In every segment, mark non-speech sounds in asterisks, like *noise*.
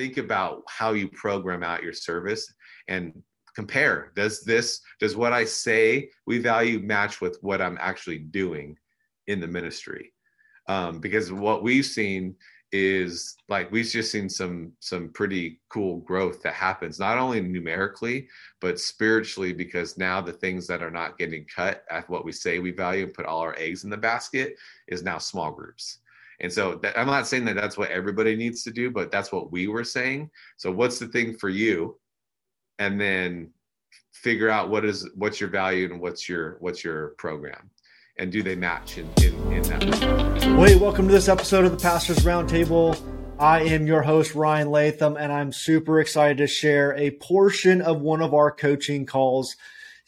think about how you program out your service and compare. Does this does what i say we value match with what i'm actually doing in the ministry? Um, because what we've seen is like we've just seen some some pretty cool growth that happens not only numerically but spiritually because now the things that are not getting cut at what we say we value and put all our eggs in the basket is now small groups and so that, i'm not saying that that's what everybody needs to do but that's what we were saying so what's the thing for you and then figure out what is what's your value and what's your what's your program and do they match in, in, in that regard? Hey, welcome to this episode of the Pastors Roundtable. I am your host, Ryan Latham, and I'm super excited to share a portion of one of our coaching calls.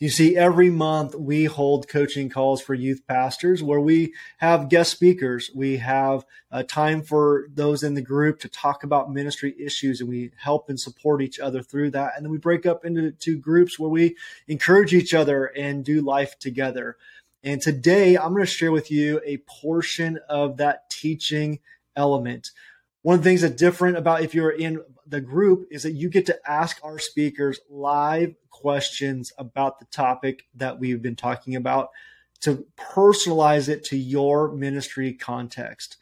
You see, every month we hold coaching calls for youth pastors where we have guest speakers. We have a time for those in the group to talk about ministry issues and we help and support each other through that. And then we break up into two groups where we encourage each other and do life together. And today I'm going to share with you a portion of that teaching element. One of the things that's different about if you're in the group is that you get to ask our speakers live questions about the topic that we've been talking about to personalize it to your ministry context.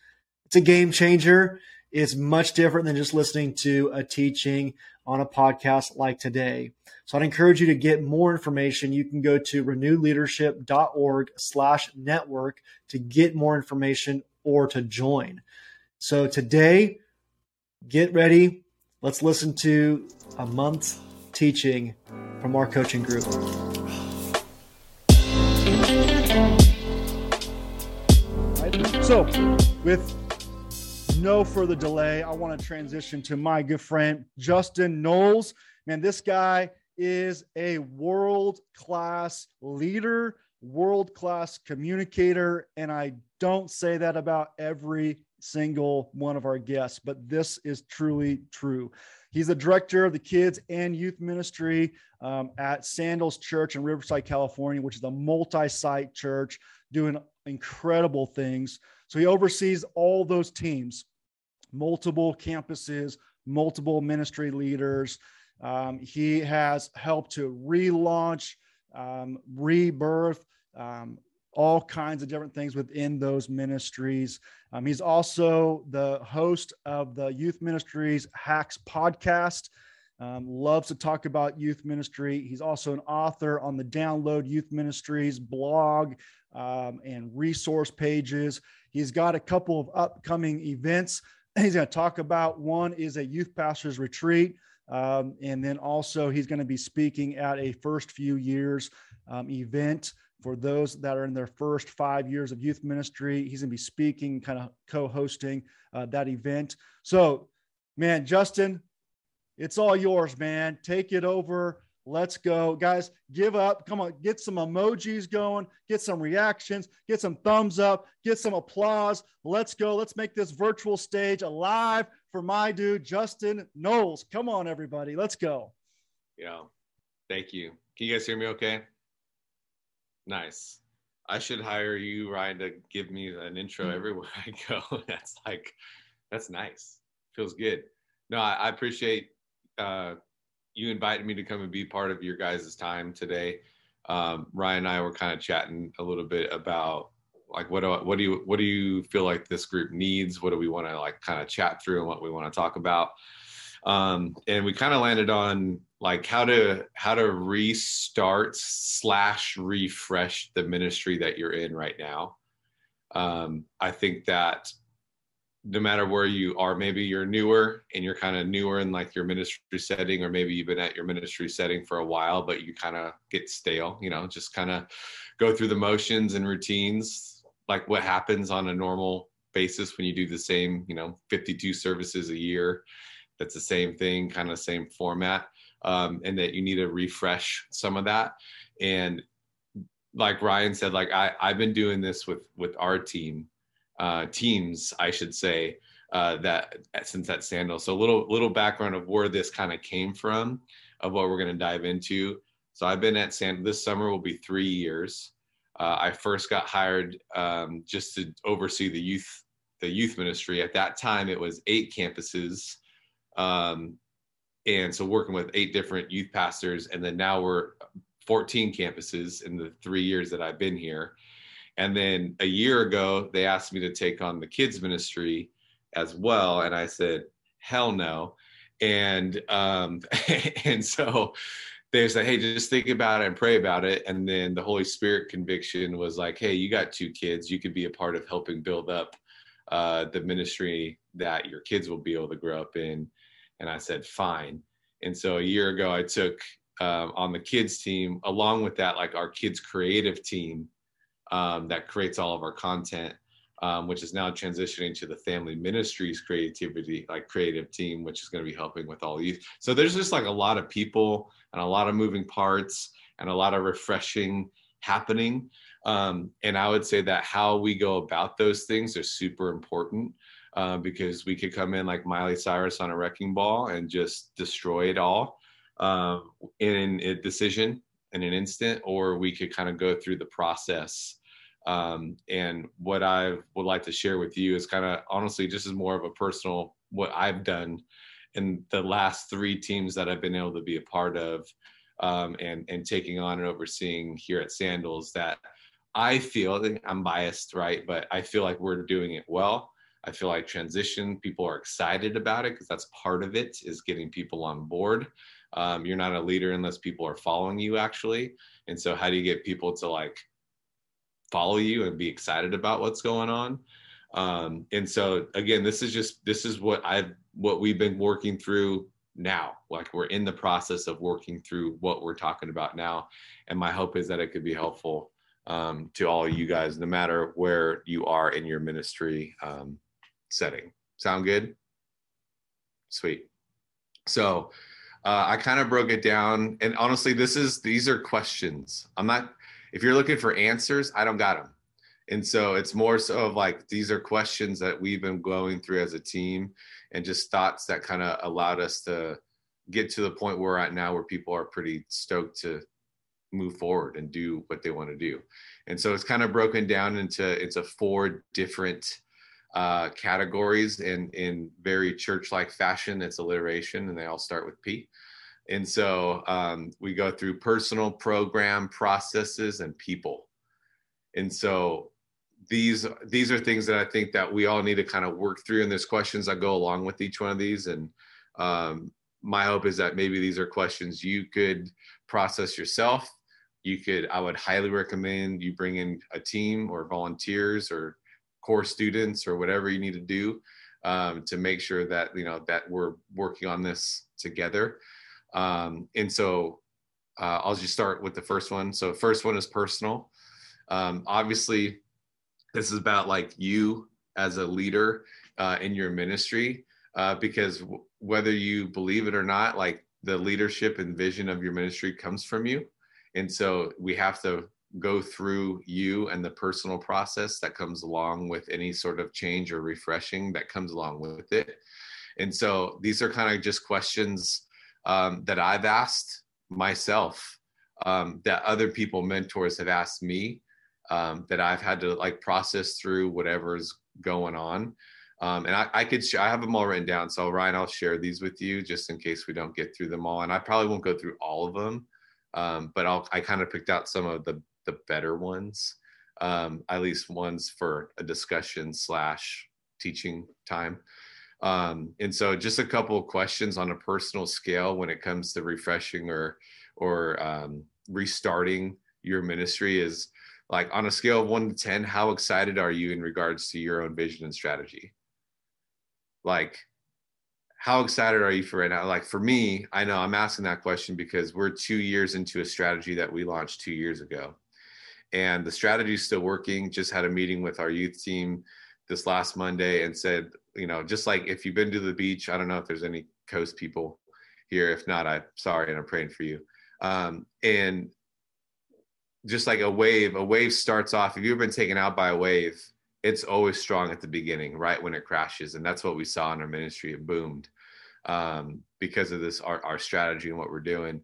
It's a game changer. It's much different than just listening to a teaching on a podcast like today. So I'd encourage you to get more information. You can go to renewleadership.org slash network to get more information or to join. So today, get ready. Let's listen to a month's teaching from our coaching group. So, with no further delay, I want to transition to my good friend, Justin Knowles. Man, this guy is a world class leader, world class communicator. And I don't say that about every single one of our guests, but this is truly true. He's the director of the kids and youth ministry um, at Sandals Church in Riverside, California, which is a multi site church doing incredible things. So he oversees all those teams multiple campuses, multiple ministry leaders. Um, he has helped to relaunch, um, rebirth, um, all kinds of different things within those ministries. Um, he's also the host of the Youth Ministries Hacks podcast. Um, loves to talk about youth ministry. He's also an author on the Download Youth Ministries blog um, and resource pages. He's got a couple of upcoming events *laughs* he's going to talk about. One is a youth pastors retreat. Um, and then also, he's going to be speaking at a first few years um, event for those that are in their first five years of youth ministry. He's going to be speaking, kind of co hosting uh, that event. So, man, Justin, it's all yours, man. Take it over. Let's go. Guys, give up. Come on, get some emojis going, get some reactions, get some thumbs up, get some applause. Let's go. Let's make this virtual stage alive for my dude, Justin Knowles. Come on, everybody. Let's go. Yeah. Thank you. Can you guys hear me okay? Nice. I should hire you, Ryan, to give me an intro mm-hmm. everywhere *laughs* I go. that's like, that's nice. Feels good. No, I, I appreciate uh, you invited me to come and be part of your guys' time today. Um, Ryan and I were kind of chatting a little bit about like what do what do you what do you feel like this group needs? What do we want to like kind of chat through and what we want to talk about? Um, and we kind of landed on like how to how to restart slash refresh the ministry that you're in right now. Um, I think that no matter where you are maybe you're newer and you're kind of newer in like your ministry setting or maybe you've been at your ministry setting for a while but you kind of get stale you know just kind of go through the motions and routines like what happens on a normal basis when you do the same you know 52 services a year that's the same thing kind of same format um, and that you need to refresh some of that and like ryan said like I, i've been doing this with with our team uh, teams, I should say, uh, that since that sandal. So a little little background of where this kind of came from, of what we're going to dive into. So I've been at Sand. This summer will be three years. Uh, I first got hired um, just to oversee the youth the youth ministry. At that time, it was eight campuses Um, and so working with eight different youth pastors, and then now we're 14 campuses in the three years that I've been here. And then a year ago, they asked me to take on the kids ministry as well, and I said, "Hell no!" And um, *laughs* and so they said, "Hey, just think about it and pray about it." And then the Holy Spirit conviction was like, "Hey, you got two kids. You could be a part of helping build up uh, the ministry that your kids will be able to grow up in." And I said, "Fine." And so a year ago, I took um, on the kids team, along with that, like our kids creative team um, that creates all of our content um, which is now transitioning to the family ministries creativity, like creative team, which is going to be helping with all youth. So there's just like a lot of people and a lot of moving parts and a lot of refreshing happening. Um, and I would say that how we go about those things are super important uh, because we could come in like Miley Cyrus on a wrecking ball and just destroy it all uh, in a decision in an instant, or we could kind of go through the process um, and what I would like to share with you is kind of honestly just as more of a personal what I've done in the last three teams that I've been able to be a part of um, and and taking on and overseeing here at Sandals that I feel I'm biased, right? But I feel like we're doing it well. I feel like transition people are excited about it because that's part of it is getting people on board. Um, you're not a leader unless people are following you actually, and so how do you get people to like follow you and be excited about what's going on? Um, and so again this is just this is what i've what we've been working through now. Like we're in the process of working through what we're talking about now and my hope is that it could be helpful um, to all you guys no matter where you are in your ministry um, setting sound good sweet so uh, i kind of broke it down and honestly this is these are questions i'm not if you're looking for answers, I don't got them. And so it's more so of like these are questions that we've been going through as a team and just thoughts that kind of allowed us to get to the point we're at now where people are pretty stoked to move forward and do what they want to do. And so it's kind of broken down into into four different uh, categories in in very church-like fashion. It's alliteration, and they all start with P. And so um, we go through personal program processes and people. And so these these are things that I think that we all need to kind of work through. And there's questions that go along with each one of these. And um, my hope is that maybe these are questions you could process yourself. You could, I would highly recommend you bring in a team or volunteers or core students or whatever you need to do um, to make sure that you know that we're working on this together. Um, and so uh, I'll just start with the first one. So first one is personal. Um, obviously, this is about like you as a leader uh, in your ministry, uh, because w- whether you believe it or not, like the leadership and vision of your ministry comes from you. And so we have to go through you and the personal process that comes along with any sort of change or refreshing that comes along with it. And so these are kind of just questions um, that I've asked myself, um, that other people, mentors, have asked me, um, that I've had to like process through whatever's going on. Um, and I, I could, sh- I have them all written down. So Ryan, I'll share these with you just in case we don't get through them all. And I probably won't go through all of them, um, but I'll, I kind of picked out some of the the better ones, um, at least ones for a discussion slash teaching time. Um, and so just a couple of questions on a personal scale when it comes to refreshing or or um, restarting your ministry is like on a scale of one to 10, how excited are you in regards to your own vision and strategy? Like, how excited are you for right now? Like for me, I know I'm asking that question because we're two years into a strategy that we launched two years ago. And the strategy is still working. Just had a meeting with our youth team this last Monday and said, you know, just like if you've been to the beach, I don't know if there's any coast people here. If not, I'm sorry and I'm praying for you. Um, and just like a wave, a wave starts off. If you've been taken out by a wave, it's always strong at the beginning, right when it crashes, and that's what we saw in our ministry. It boomed um, because of this our, our strategy and what we're doing.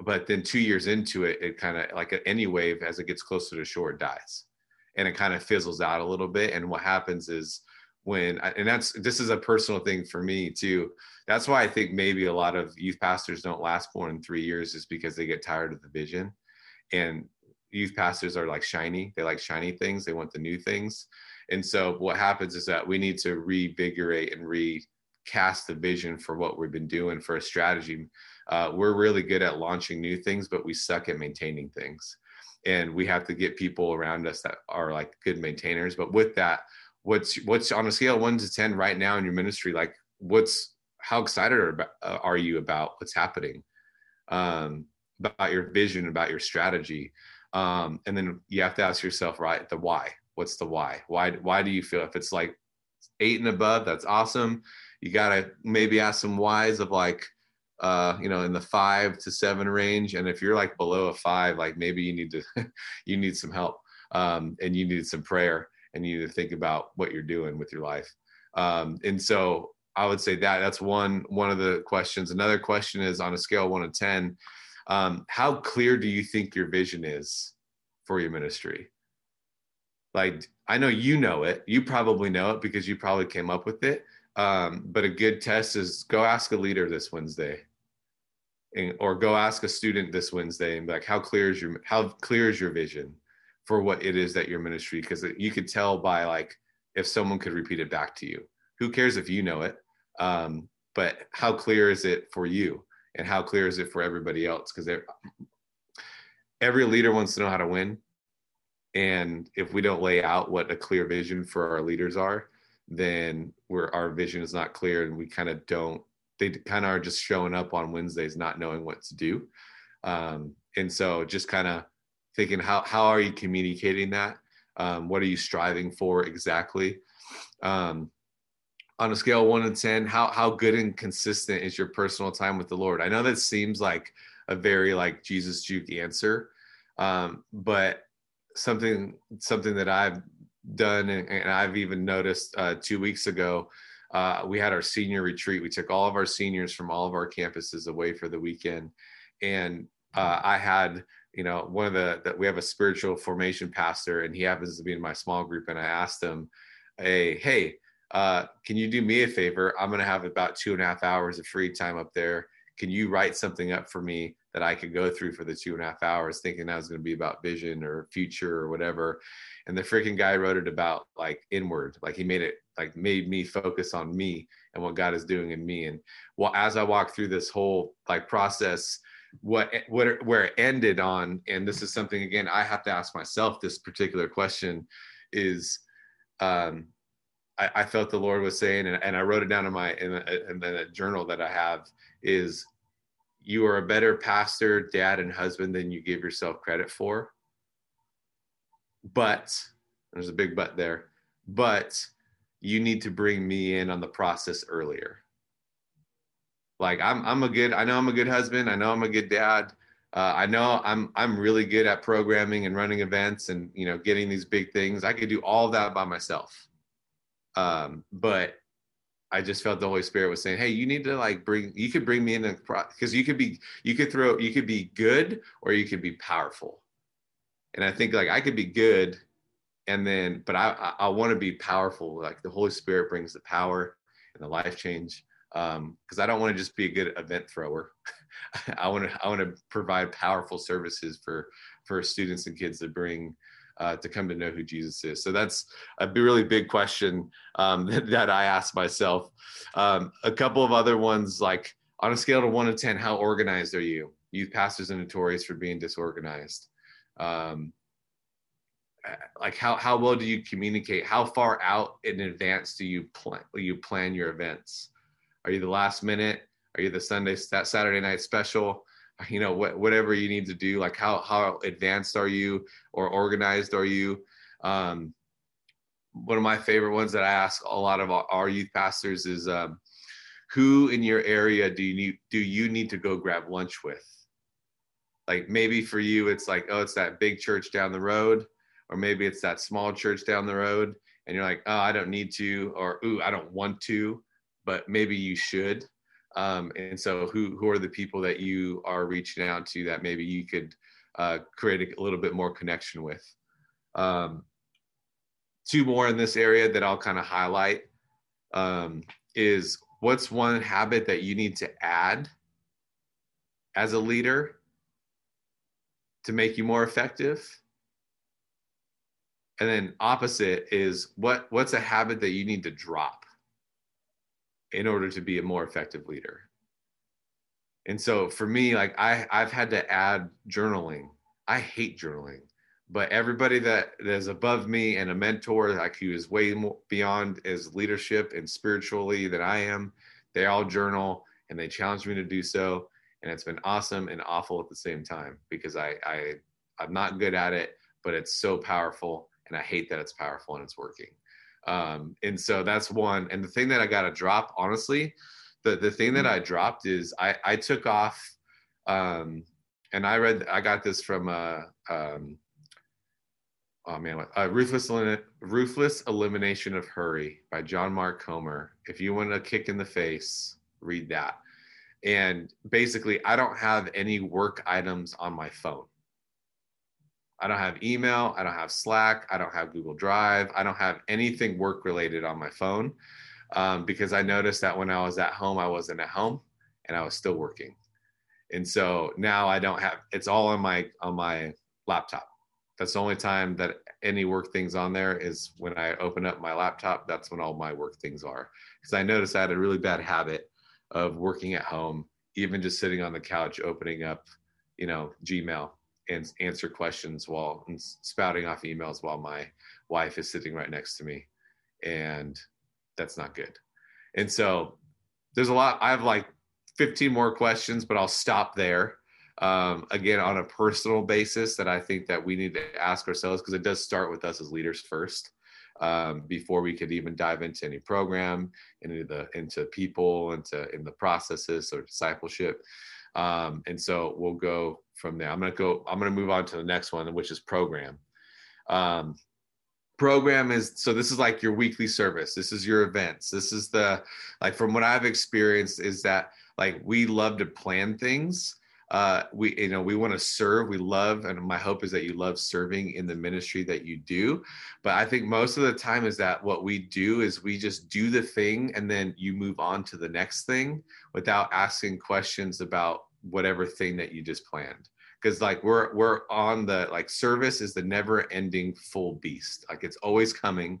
But then two years into it, it kind of like any wave, as it gets closer to shore, it dies, and it kind of fizzles out a little bit. And what happens is when and that's this is a personal thing for me too. That's why i think maybe a lot of youth pastors don't last more than three years is because they get tired of the vision. And youth pastors are like shiny. They like shiny things. They want the new things. And so what happens is that we need to revigorate and recast the vision for what we've been doing for a strategy uh, we're really good at launching new things but we suck at maintaining things. And we have to get people around us that are like good maintainers. But with that what's what's on a scale one to ten right now in your ministry like what's how excited are, uh, are you about what's happening? Um, about your vision about your strategy. Um, and then you have to ask yourself right the why. What's the why? Why why do you feel if it's like eight and above that's awesome. You gotta maybe ask some whys of like uh you know in the five to seven range and if you're like below a five like maybe you need to *laughs* you need some help um and you need some prayer and you need to think about what you're doing with your life. Um, and so I would say that that's one one of the questions. Another question is on a scale one to ten, um, how clear do you think your vision is for your ministry? Like I know you know it. You probably know it because you probably came up with it. Um, but a good test is go ask a leader this Wednesday, and, or go ask a student this Wednesday, and be like, how clear is your how clear is your vision? for what it is that your ministry because you could tell by like if someone could repeat it back to you. Who cares if you know it? Um, but how clear is it for you? And how clear is it for everybody else? Because every leader wants to know how to win. And if we don't lay out what a clear vision for our leaders are then where our vision is not clear and we kind of don't they kind of are just showing up on wednesdays not knowing what to do um, and so just kind of thinking how how are you communicating that? Um, what are you striving for exactly? Um, on a scale one to ten, how how good and consistent is your personal time with the Lord? I know that seems like a very like Jesus juke answer, um, but something something that I've done and, and I've even noticed uh, two weeks ago. Uh, we had our senior retreat. We took all of our seniors from all of our campuses away for the weekend, and uh, I had you know, one of the that we have a spiritual formation pastor, and he happens to be in my small group. And I asked him, "Hey, hey, uh, can you do me a favor? I'm going to have about two and a half hours of free time up there. Can you write something up for me that I could go through for the two and a half hours, thinking that was going to be about vision or future or whatever?" And the freaking guy wrote it about like inward, like he made it like made me focus on me and what God is doing in me. And well, as I walk through this whole like process what what where it ended on and this is something again i have to ask myself this particular question is um i, I felt the lord was saying and, and i wrote it down in my in a, in a journal that i have is you are a better pastor dad and husband than you give yourself credit for but there's a big but there but you need to bring me in on the process earlier like I'm I'm a good I know I'm a good husband. I know I'm a good dad. Uh, I know I'm I'm really good at programming and running events and you know getting these big things. I could do all that by myself. Um, but I just felt the Holy Spirit was saying, "Hey, you need to like bring. You could bring me in because you could be you could throw you could be good or you could be powerful." And I think like I could be good, and then but I I, I want to be powerful. Like the Holy Spirit brings the power and the life change because um, I don't want to just be a good event thrower. *laughs* I want to I want to provide powerful services for for students and kids to bring uh, to come to know who Jesus is. So that's a really big question um, *laughs* that, that, I ask myself. Um, a couple of other ones like on a scale of one to ten, how organized are you? Youth pastors are notorious for being disorganized. Um, like how how well do you communicate? How far out in advance do you plan you plan your events? Are you the last minute? Are you the Sunday that Saturday night special? *laughs* You know, what, whatever you need to do. Like how how advanced are you or organized are you? Um, one of my favorite ones that I ask a lot of our youth pastors is, um, who in your area do you need do you need to go grab lunch with? Like maybe for you, it's like, oh, it's that big church down the road, or maybe it's that small church down the road, and you're like, oh, I don't need to, or ooh, I don't want to but maybe you should. Um, and so, who who are the people that you are reaching out to that maybe you could uh, create a, little bit more connection with? Um, two more in this area that I'll kind of highlight. um, is what's one habit that you need to add as a leader to make you more effective. And then opposite is what what's a habit that you need to drop in order to be a more effective leader? And so for me like i i've had to add journaling. I hate journaling but everybody that that is above me and a mentor like who is way more beyond as leadership and spiritually than i am they all journal and they challenge me to do so and it's been awesome and awful at the same time because i i i'm not good at it but it's so powerful and i hate that it's powerful and it's working um, and so that's one and the thing that i got to drop honestly the the thing that i dropped is i i took off um, and i read i got this from uh um, oh man, uh, Ruthless, Ruthless Elimination of Hurry by John Mark Comer. If you want a kick in the face, read that. And basically, I don't have any work items on my phone. I don't have email. I don't have Slack. I don't have Google Drive. I don't have anything work related on my phone um, because I noticed that when I was at home, I wasn't at home and I was still working. And so now I don't have. It's all on my on my laptop that's the only time that any work things on there is when I open up my laptop. That's when all my work things are. Because I noticed I had a really bad habit of working at home, even just sitting on the couch, opening up, you know, Gmail and answer questions while and spouting off emails while my wife is sitting right next to me. And that's not good. And so there's a lot, I have like 15 more questions, but I'll stop there um, again on a personal basis that I think that we need to ask ourselves because it does start with us as leaders first um, before we could even dive into any program into the into people into in the processes or discipleship. Um, and so we'll go from there. I'm gonna go. I'm gonna move on to the next one, which is program. Um, program is so this is like your weekly service this is your events this is the like from what i've experienced is that like we love to plan things uh, we you know we want to serve we love and my hope is that you love serving in the ministry that you do. But i think most of the time is that what we do is we just do the thing and then you move on to the next thing without asking questions about whatever thing that you just planned. Because like we're we're on the like service is the never ending full beast. Like it's always coming.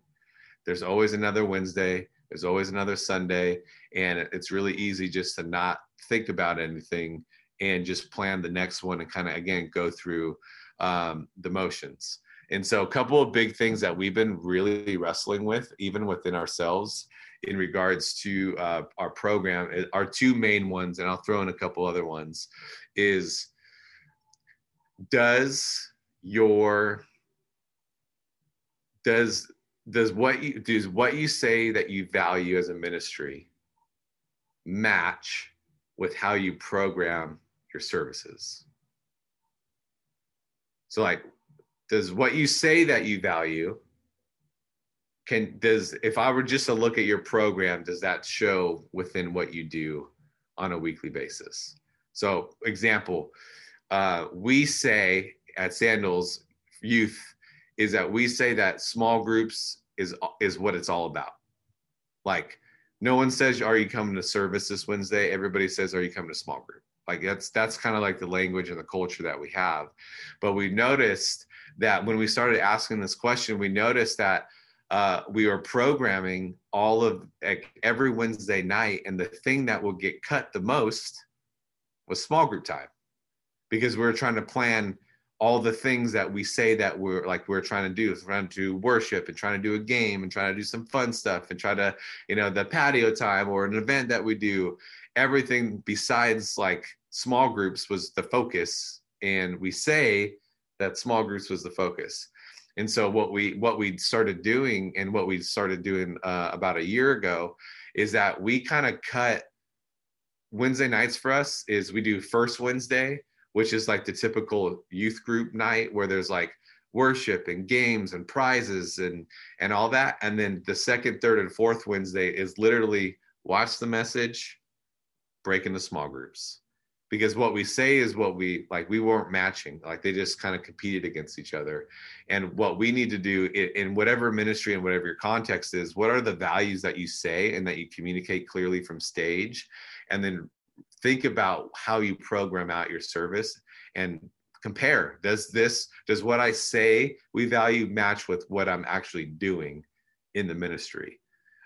There's always another wednesday. There's always another sunday. And it's really easy just to not think about anything and just plan the next one and kind of again go through um, the motions. And so, a couple of big things that we've been really wrestling with, even within ourselves, in regards to uh, our program, our two main ones, and I'll throw in a couple other ones, is does your does does what you does what you say that you value as a ministry match with how you program your services. So like does what you say that you value can does if I were just to look at your program does that show within what you do on a weekly basis? So example uh, we say at Sandals Youth is that we say that small groups is is what it's all about. Like no one says are you coming to service this Wednesday? Everybody says are you coming to small group? Like that's that's kind of like the language and the culture that we have. But we noticed that when we started asking this question, we noticed that uh, we were programming all of like, every Wednesday night, and the thing that will get cut the most was small group time. Because we were trying to plan all the things that we say that we're like we're trying to do. Trying to worship and trying to do a game and trying to do some fun stuff and try to you know the patio time or an event that we do everything besides like small groups was the focus and we say that small groups was the focus. And so what we what we started doing and what we started doing uh, about a year ago is that we kind of cut wednesday nights for us is we do first wednesday which is like the typical youth group night where there's like worship and games and prizes and and all that. And then the second third and fourth wednesday is literally watch the message break into small groups. Because what we say is what we like we weren't matching like they just kind of competed against each other. And what we need to do in, in, whatever ministry and whatever your context is what are the values that you say and that you communicate clearly from stage? And then think about how you program out your service and compare. Does this does what i say we value match with what i'm actually doing in the ministry?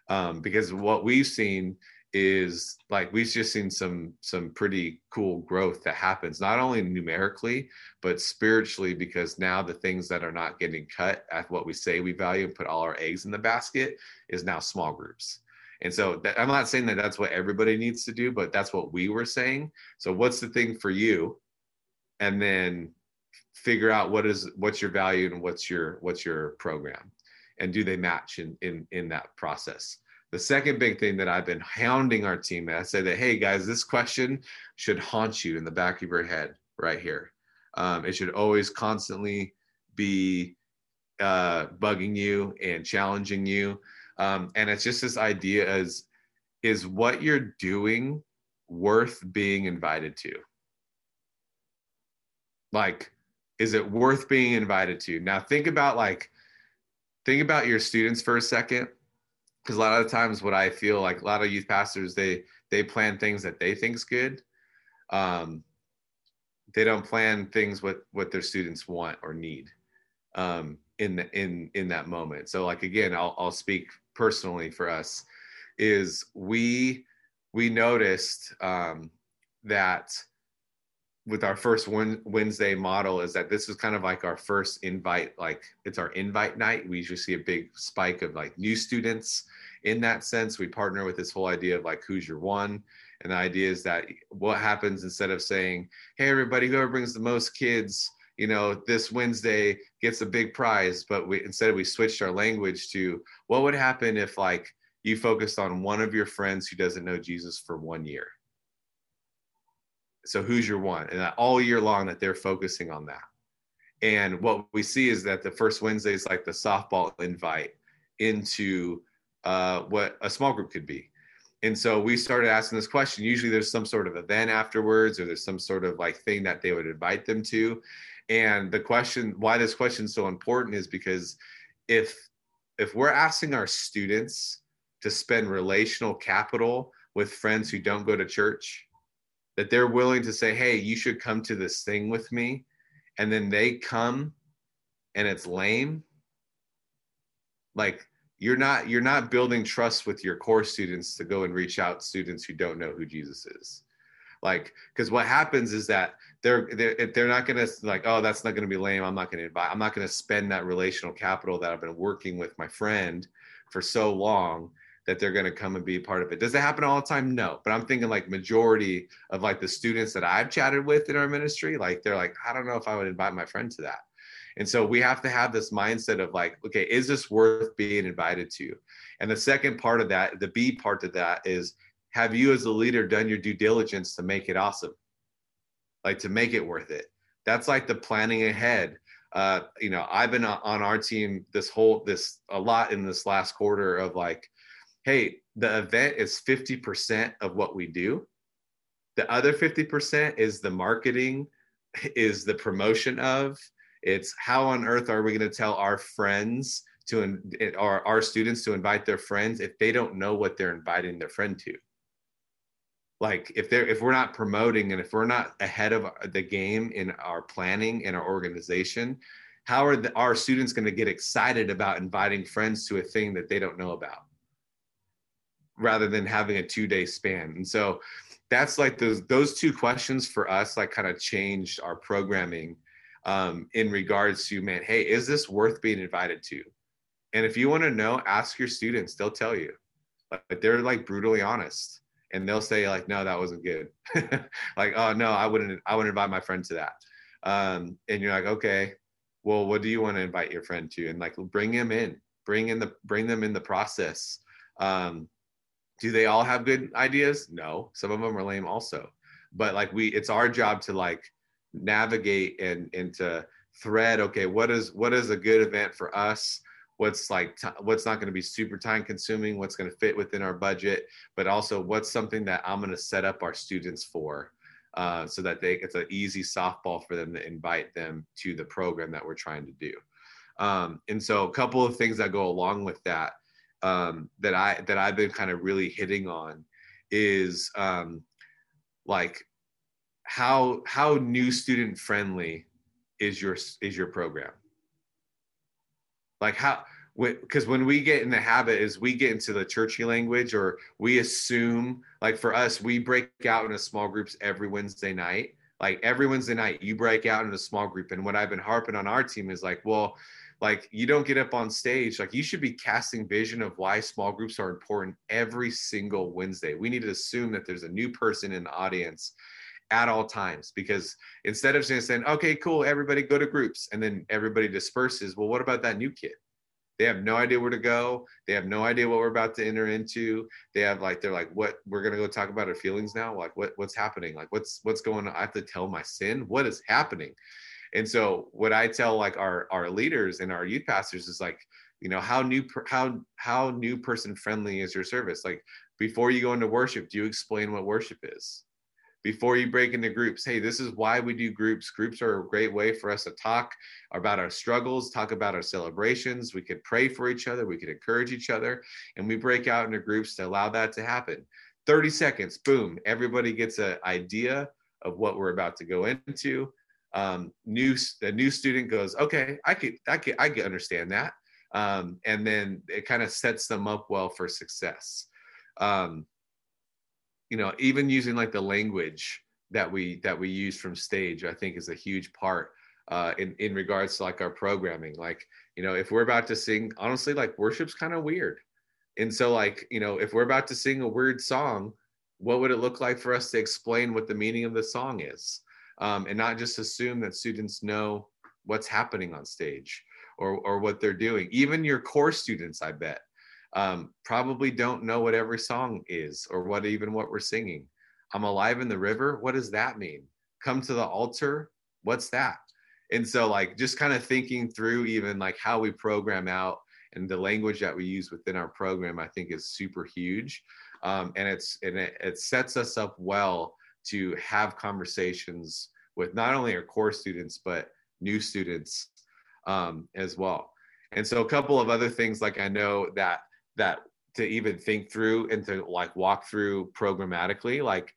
Um, because what we've seen is like we've just seen some some pretty cool growth that happens not only numerically but spiritually because now the things that are not getting cut at what we say we value and put all our eggs in the basket is now small groups. And so that, i'm not saying that that's what everybody needs to do but that's what we were saying. So what's the thing for you? And then figure out what is what's your value and what's your what's your program? And do they match in in in that process the second big thing that I've been hounding our team, I say that, hey guys, this question should haunt you in the back of your head right here. Um, it should always constantly be uh, bugging you and challenging you. Um, and it's just this idea as is what you're doing worth being invited to? Like, is it worth being invited to? Now think about like, think about your students for a second because a lot of times what I feel like a lot of youth pastors they they plan things that they think's good. Um, they don't plan things what what their students want or need um, in the, in in that moment. So like again, I'll I'll speak personally for us is we we noticed um, that with our first Wednesday model is that this is kind of like our first invite, like it's our invite night. We usually see a big spike of like new students. In that sense, we partner with this whole idea of like who's your one. And the idea is that what happens instead of saying, hey, everybody, whoever brings the most kids, you know, this Wednesday gets a big prize. But we instead we switched our language to what would happen if like you focused on one of your friends who doesn't know Jesus for one year so who's your one? And all year long that they're focusing on that. And what we see is that the first wednesday is like the softball invite into uh, what a small group could be. And so we started asking this question. Usually there's some sort of event afterwards or there's some sort of like thing that they would invite them to. And the question why this question is so important is because if if we're asking our students to spend relational capital with friends who don't go to church that they're willing to say, hey, you should come to this thing with me. And then they come and it's lame. Like you're not you're not building trust with your core students to go and reach out students who don't know who Jesus is. Like, because what happens is that they're they're they're not gonna like, oh, that's not gonna be lame. I'm not gonna invite. I'm not gonna spend that relational capital that I've been working with my friend for so long that they're going to come and be part of it. Does it happen all the time? No. But I'm thinking like majority of like the students that I've chatted with in our ministry, like they're like, I don't know if I would invite my friend to that. And so we have to have this mindset of like, okay, is this worth being invited to? And the second part of that, the B part of that is have you as a leader done your due diligence to make it awesome? Like to make it worth it. That's like the planning ahead. Uh, you know, I've been on our team this whole this a lot in this last quarter of like, hey, the event is 50% of what we do. The other 50% is the marketing, *laughs* is the promotion of. It's how on earth are we going to tell our friends to or our students to invite their friends if they don't know what they're inviting their friend to? Like if they're if we're not promoting and if we're not ahead of the game in our planning in our organization, how are the, our students going to get excited about inviting friends to a thing that they don't know about? Rather than having a two day span. And so that's like those those two questions for us like kind of changed our programming um, in regards to man, hey, is this worth being invited to? And if you want to know, ask your students; they'll tell you. Like they're like brutally honest, and they'll say like, no, that wasn't good. *laughs* like, oh no, I wouldn't. I wouldn't invite my friend to that. Um, and you're like, okay, well, what do you want to invite your friend to? And like, bring him in, bring in the, bring them in the process. Um, do they all have good ideas? No. Some of them are lame also. But like we it's our job to like navigate and and to thread okay what is what is a good event for us? What's like t- what's not going to be super time consuming? What's going to fit within our budget? But also what's something that i'm going to set up our students for uh, so that they it's an easy softball for them to invite them to the program that we're trying to do. Um, and so a couple of things that go along with that um, that I that I've been kind of really hitting on is um, like how how new student friendly is your is your program? Like how because when we get in the habit is we get into the churchy language or we assume like for us we break out into small groups every wednesday night. Like every wednesday night you break out into a small group. And what i've been harping on our team is like well like you don't get up on stage like you should be casting vision of why small groups are important every single wednesday. We need to assume that there's a new person in the audience at all times because instead of just saying okay cool everybody go to groups and then everybody disperses well what about that new kid? They have no idea where to go. They have no idea what we're about to enter into. They have like they're like what we're gonna go talk about our feelings now? Like what what's happening? Like what's what's going on? I have to tell my sin? What is happening and so what i tell like our our leaders and our youth pastors is like you know how new how how new person friendly is your service? Like before you go into worship do you explain what worship is? Before you break into groups hey this is why we do groups. Groups are a great way for us to talk about our struggles talk about our celebrations. We could pray for each other. We could encourage each other. And we break out into groups to allow that to happen. 30 seconds boom everybody gets an idea of what we're about to go into um, new a new student goes okay i could i could i could understand that. Um, and then it kind of sets them up well for success. Um, you know even using like the language that we that we use from stage i think is a huge part uh, in in regards to like our programming. Like you know if we're about to sing honestly like worship's kind of weird. And so like you know if we're about to sing a weird song what would it look like for us to explain what the meaning of the song is um, and not just assume that students know what's happening on stage or or what they're doing even your core students i bet um, probably don't know what every song is or what even what we're singing. I'm alive in the river. What does that mean? Come to the altar. What's that? And so, like, just kind of thinking through even like how we program out and the language that we use within our program, I think is super huge. Um, and it's and it, it sets us up well to have conversations with not only our core students but new students um, as well. And so, a couple of other things, like I know that that to even think through and to like walk through programmatically like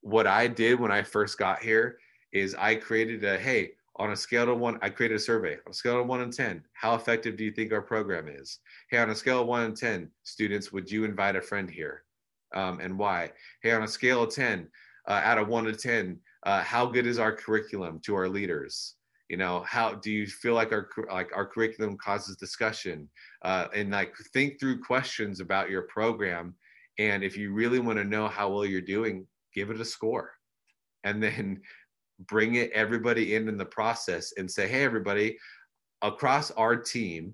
what i did when i first got here is i created a hey on a scale of one i created a survey. On a scale of one and ten how effective do you think our program is? Hey on a scale of one and ten students would you invite a friend here? Um, and why? Hey on a scale of 10 uh, out of one to 10 uh, how good is our curriculum to our leaders? You know how do you feel like our like our curriculum causes discussion? Uh, and like think through questions about your program. And if you really want to know how well you're doing give it a score. And then *laughs* bring it everybody in in the process and say hey everybody across our team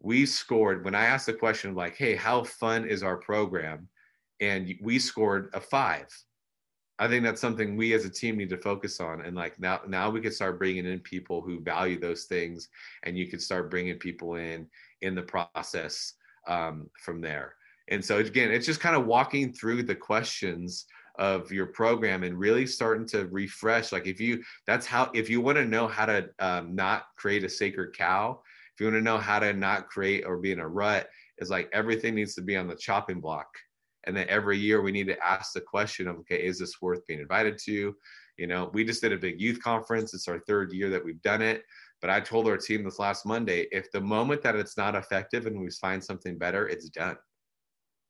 we scored when i asked the question like hey how fun is our program? And we scored a five I think that's something we as a team need to focus on. And like now, now we can start bringing in people who value those things, and you can start bringing people in in the process um, from there. And so again, it's just kind of walking through the questions of your program and really starting to refresh. Like if you, that's how, if you want to know how to um, not create a sacred cow, if you want to know how to not create or be in a rut, is like everything needs to be on the chopping block and then every year we need to ask the question of okay is this worth being invited to? You know we just did a big youth conference. It's our third year that we've done it. But i told our team this last monday if the moment that it's not effective and we find something better it's done.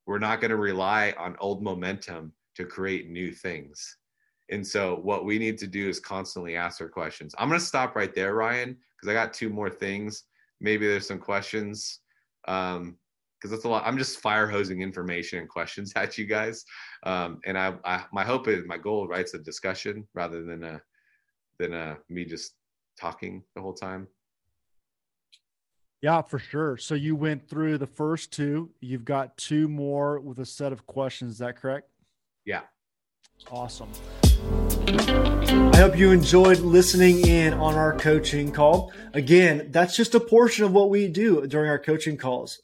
We're not going to rely on old momentum to create new things. And so what we need to do is constantly ask our questions. I'm going to stop right there ryan because i got two more things. Maybe there's some questions. Um, because that's a lot. I'm just fire hosing information and questions *laughs* at you guys. Um, and I, I, my hope is my goal, right, is a discussion rather than a, than a, me just talking the whole time. Yeah, for sure. So you went through the first two. You've got two more with a set of questions. Is that correct? Yeah. Awesome. I hope you enjoyed listening in on our coaching call. Again, that's just a portion of what we do during our coaching calls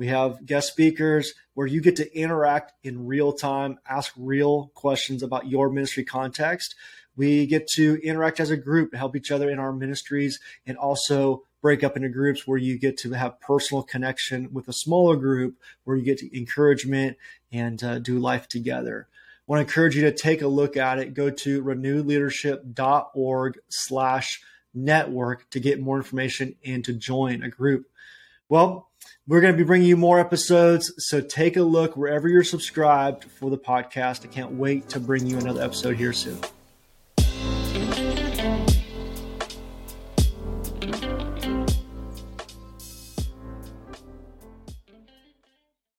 We have guest speakers where you get to interact in real time, ask real questions about your ministry context. We get to interact as a group, to help each other in our ministries, and also break up into groups where you get to have personal connection with a smaller group where you get encouragement and uh, do life together. I want to encourage you to take a look at it. Go to renewedleadership.org slash network to get more information and to join a group. Well, we're going to be bringing you more episodes. So take a look wherever you're subscribed for the podcast. I can't wait to bring you another episode here soon.